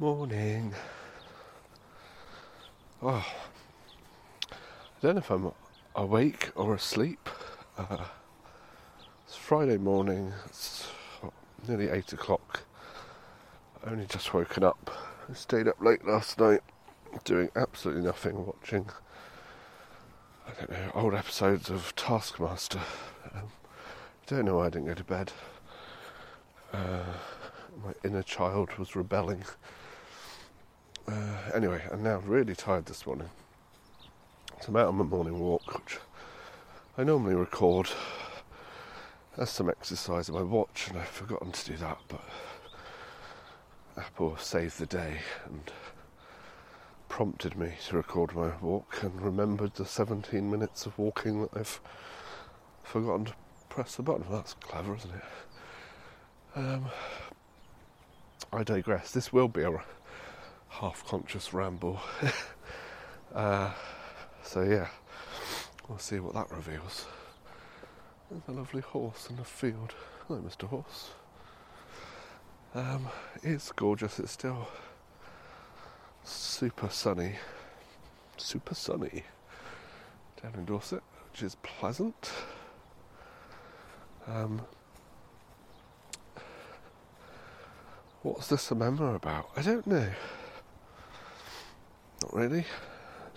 Morning. Oh, I don't know if I'm awake or asleep. Uh, it's Friday morning. It's nearly eight o'clock. I only just woken up. I stayed up late last night, doing absolutely nothing, watching. I don't know old episodes of Taskmaster. Um, don't know why I didn't go to bed. Uh, my inner child was rebelling. Uh, anyway, I'm now really tired this morning. So I'm out on my morning walk, which I normally record as some exercise on my watch, and I've forgotten to do that, but Apple saved the day and prompted me to record my walk and remembered the 17 minutes of walking that I've forgotten to press the button. That's clever, isn't it? Um, I digress. This will be a half conscious ramble. uh, so, yeah, we'll see what that reveals. There's a lovely horse in the field. Hello, Mr. Horse. Um, it's gorgeous. It's still super sunny. Super sunny down in Dorset, which is pleasant. Um, what's this a memo about? I don't know. Not really.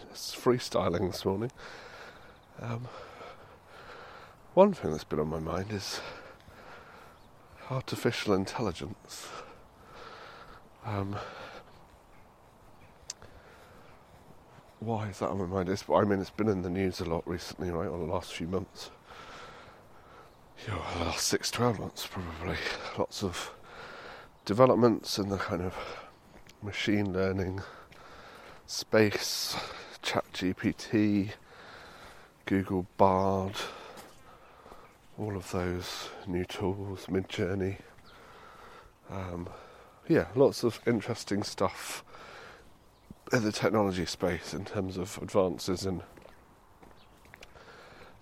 Just freestyling this morning. Um, one thing that's been on my mind is artificial intelligence. Um, why is that on my mind? It's, I mean, it's been in the news a lot recently, right, over the last few months. You know, the last six, twelve months, probably. Lots of developments in the kind of machine learning space, ChatGPT, Google Bard, all of those new tools, Midjourney. Um, yeah, lots of interesting stuff in the technology space in terms of advances in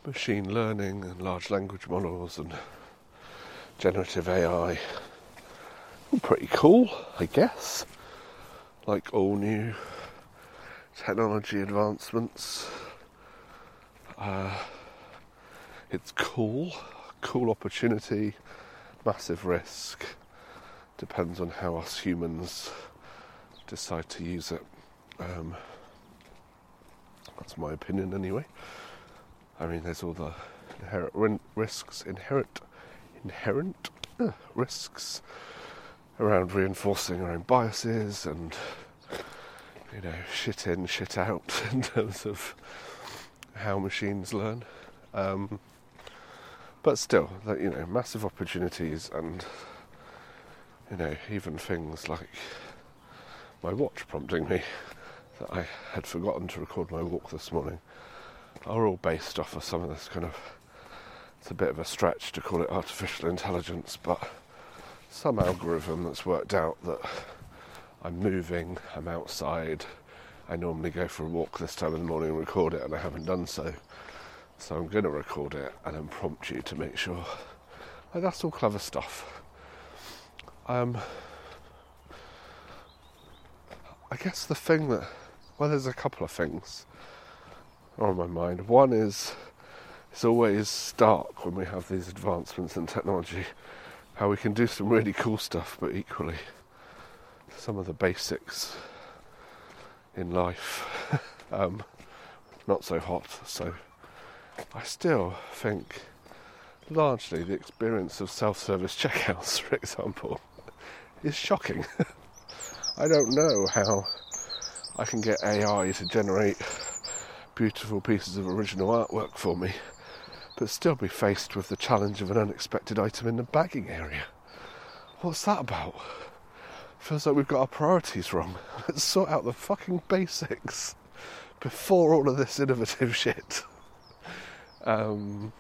machine learning and large language models and generative AI. Pretty cool, I guess. Like all new technology advancements. Uh, it's cool, cool opportunity, massive risk. Depends on how us humans decide to use it. Um, that's my opinion, anyway. I mean, there's all the inherent risks, inherent, inherent uh, risks around reinforcing our own biases and you know, shit in, shit out in terms of how machines learn. Um, but still, you know, massive opportunities, and you know, even things like my watch prompting me that I had forgotten to record my walk this morning are all based off of some of this kind of. It's a bit of a stretch to call it artificial intelligence, but some algorithm that's worked out that I'm moving, I'm outside. I normally go for a walk this time in the morning and record it, and I haven't done so. So I'm going to record it and then prompt you to make sure. Like, that's all clever stuff. Um, I guess the thing that, well, there's a couple of things on my mind. One is it's always stark when we have these advancements in technology, how we can do some really cool stuff, but equally some of the basics in life um, not so hot. So I still think largely the experience of self-service checkouts, for example, is shocking. I don't know how I can get AI to generate beautiful pieces of original artwork for me, but still be faced with the challenge of an unexpected item in the bagging area. What's that about? Feels like we've got our priorities wrong. Let's sort out the fucking basics before all of this innovative shit. Um,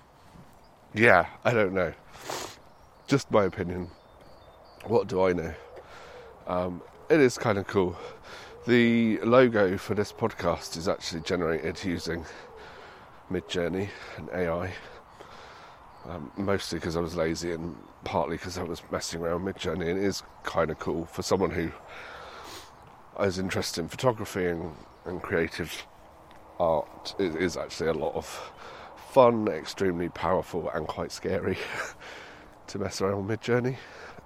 yeah, I don't know. Just my opinion. What do I know? Um, it is kind of cool. The logo for this podcast is actually generated using Midjourney and AI. Um, mostly because I was lazy and partly because I was messing around with Midjourney. And it is kind of cool for someone who I was interested in photography and, and creative art, it is actually a lot of fun, extremely powerful, and quite scary to mess around with Midjourney.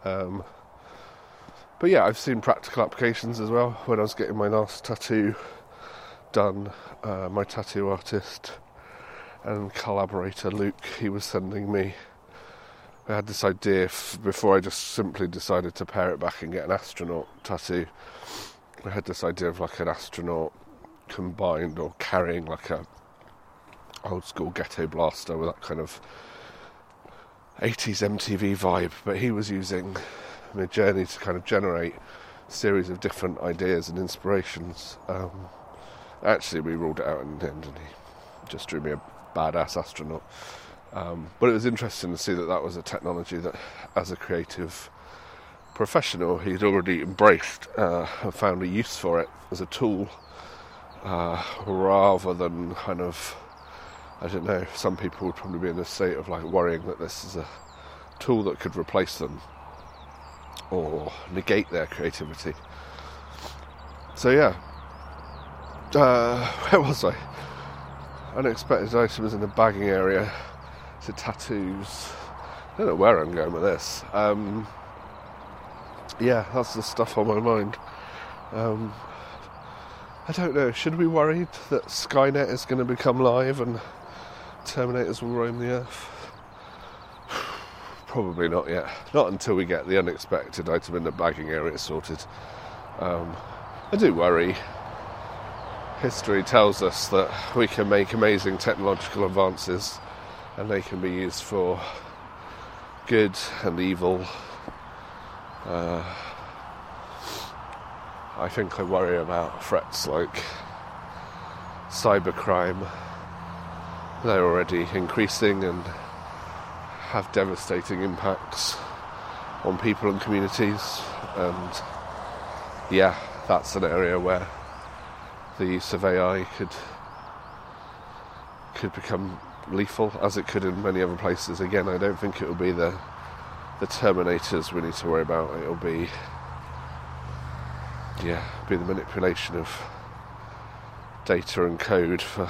Um, but yeah, I've seen practical applications as well. When I was getting my last tattoo done, uh, my tattoo artist and collaborator Luke, he was sending me. I had this idea f- before I just simply decided to pare it back and get an astronaut tattoo. I had this idea of like an astronaut combined or carrying like a old school ghetto blaster with that kind of 80s MTV vibe, but he was using Midjourney to kind of generate a series of different ideas and inspirations. Um, actually, we ruled it out in the end, and he just drew me a badass astronaut. Um, but it was interesting to see that that was a technology that, as a creative professional, he'd already embraced uh, and found a use for it as a tool, uh, rather than kind of, I don't know, some people would probably be in a state of like worrying that this is a tool that could replace them or negate their creativity. So yeah, uh, where was I? Unexpected items in the bagging area. To tattoos. I don't know where I'm going with this. Um, yeah, that's the stuff on my mind. Um, I don't know. Should we be worried that Skynet is going to become live and Terminators will roam the Earth? Probably not yet. Not until we get the unexpected item in the bagging area sorted. Um, I do worry. History tells us that we can make amazing technological advances and they can be used for good and evil. Uh, I think I worry about threats like cybercrime. They're already increasing and have devastating impacts on people and communities. And yeah, that's an area where the AI could could become lethal, as it could in many other places. Again, I don't think it will be the the Terminators we need to worry about. It'll be yeah, be the manipulation of data and code for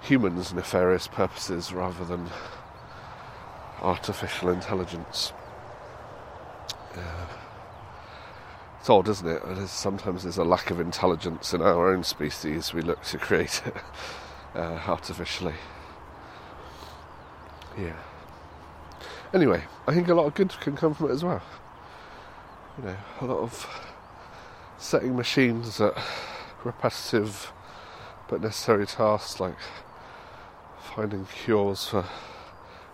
humans' nefarious purposes rather than artificial intelligence. Uh, it's odd, isn't it? sometimes there's a lack of intelligence in our own species. We look to create it uh, artificially. Yeah. Anyway, I think a lot of good can come from it as well. You know, a lot of setting machines at repetitive but necessary tasks like finding cures for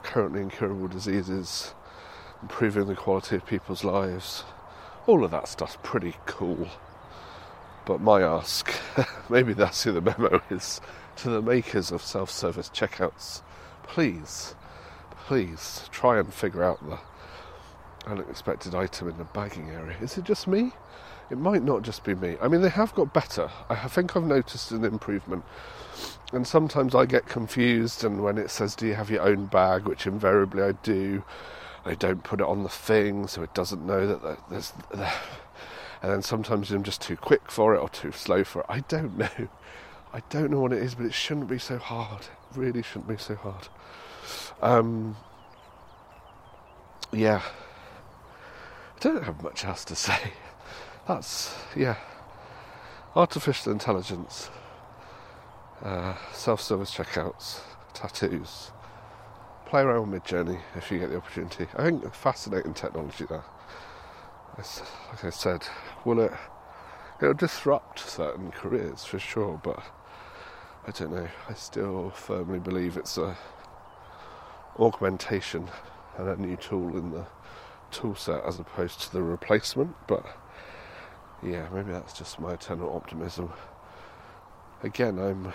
currently incurable diseases, improving the quality of people's lives. All of that stuff's pretty cool. But my ask, maybe that's who the memo is, to the makers of self service checkouts, please, please try and figure out the unexpected item in the bagging area. Is it just me? It might not just be me. I mean, they have got better. I think I've noticed an improvement. And sometimes I get confused, and when it says, Do you have your own bag? which invariably I do, I don't put it on the thing so it doesn't know that there's. And then sometimes I'm just too quick for it or too slow for it. I don't know. I don't know what it is, but it shouldn't be so hard. It really shouldn't be so hard. Um, yeah. I don't have much else to say that's yeah artificial intelligence uh, self-service checkouts tattoos play around with Midjourney if you get the opportunity. I think fascinating technology there it's, like I said will it it'll disrupt certain careers for sure but I don't know. I still firmly believe it's a augmentation and a new tool in the tool set as opposed to the replacement but yeah, maybe that's just my eternal optimism. Again, I'm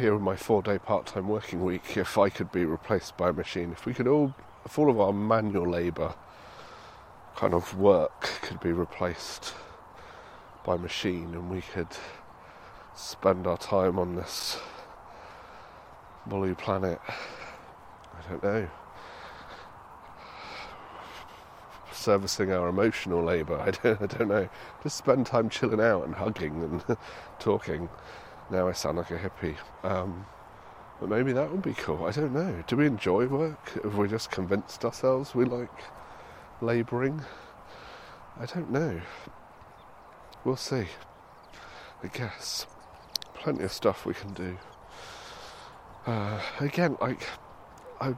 here in my four day part time working week. If I could be replaced by a machine, if we could all, if all of our manual labour kind of work could be replaced by machine and we could spend our time on this blue planet, I don't know. servicing our emotional labour. I don't, I don't know. Just spend time chilling out and hugging and talking. Now I sound like a hippie. Um, but maybe that would be cool. I don't know. Do we enjoy work? Have we just convinced ourselves we like labouring? I don't know. We'll see. I guess. Plenty of stuff we can do. Uh, again, like, I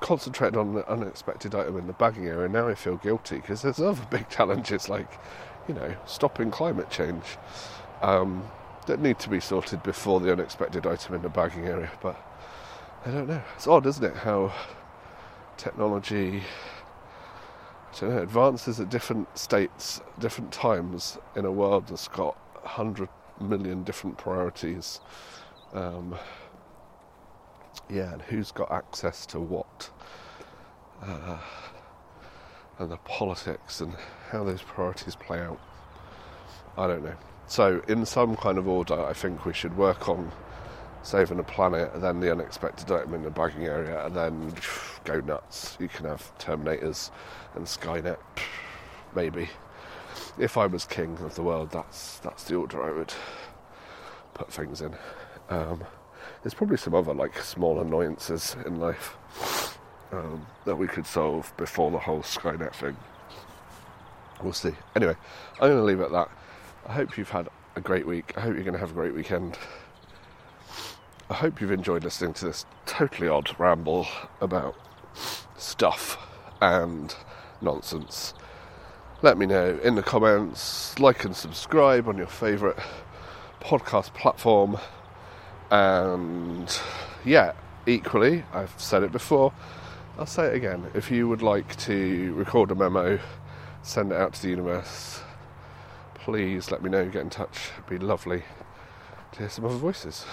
concentrated on the unexpected item in the bagging area. Now I feel guilty because there's other big challenges like, you know, stopping climate change um, that need to be sorted before the unexpected item in the bagging area. But I don't know. It's odd, isn't it, how technology know, advances at different states, different times in a world that's got 100 million different priorities. Um, yeah, and who's got access to what, uh, and the politics and how those priorities play out. I don't know. So, in some kind of order, I think we should work on saving the planet, and then the unexpected item in the bagging area, and then go nuts. You can have Terminators and Skynet, maybe. If I was king of the world, that's that's the order I would put things in. Um, there's probably some other like small annoyances in life um, that we could solve before the whole Skynet thing. We'll see. Anyway, I'm going to leave it at that. I hope you've had a great week. I hope you're going to have a great weekend. I hope you've enjoyed listening to this totally odd ramble about stuff and nonsense. Let me know in the comments, like and subscribe on your favourite podcast platform. And yeah, equally, I've said it before, I'll say it again. If you would like to record a memo, send it out to the universe, please let me know, get in touch. It'd be lovely to hear some other voices.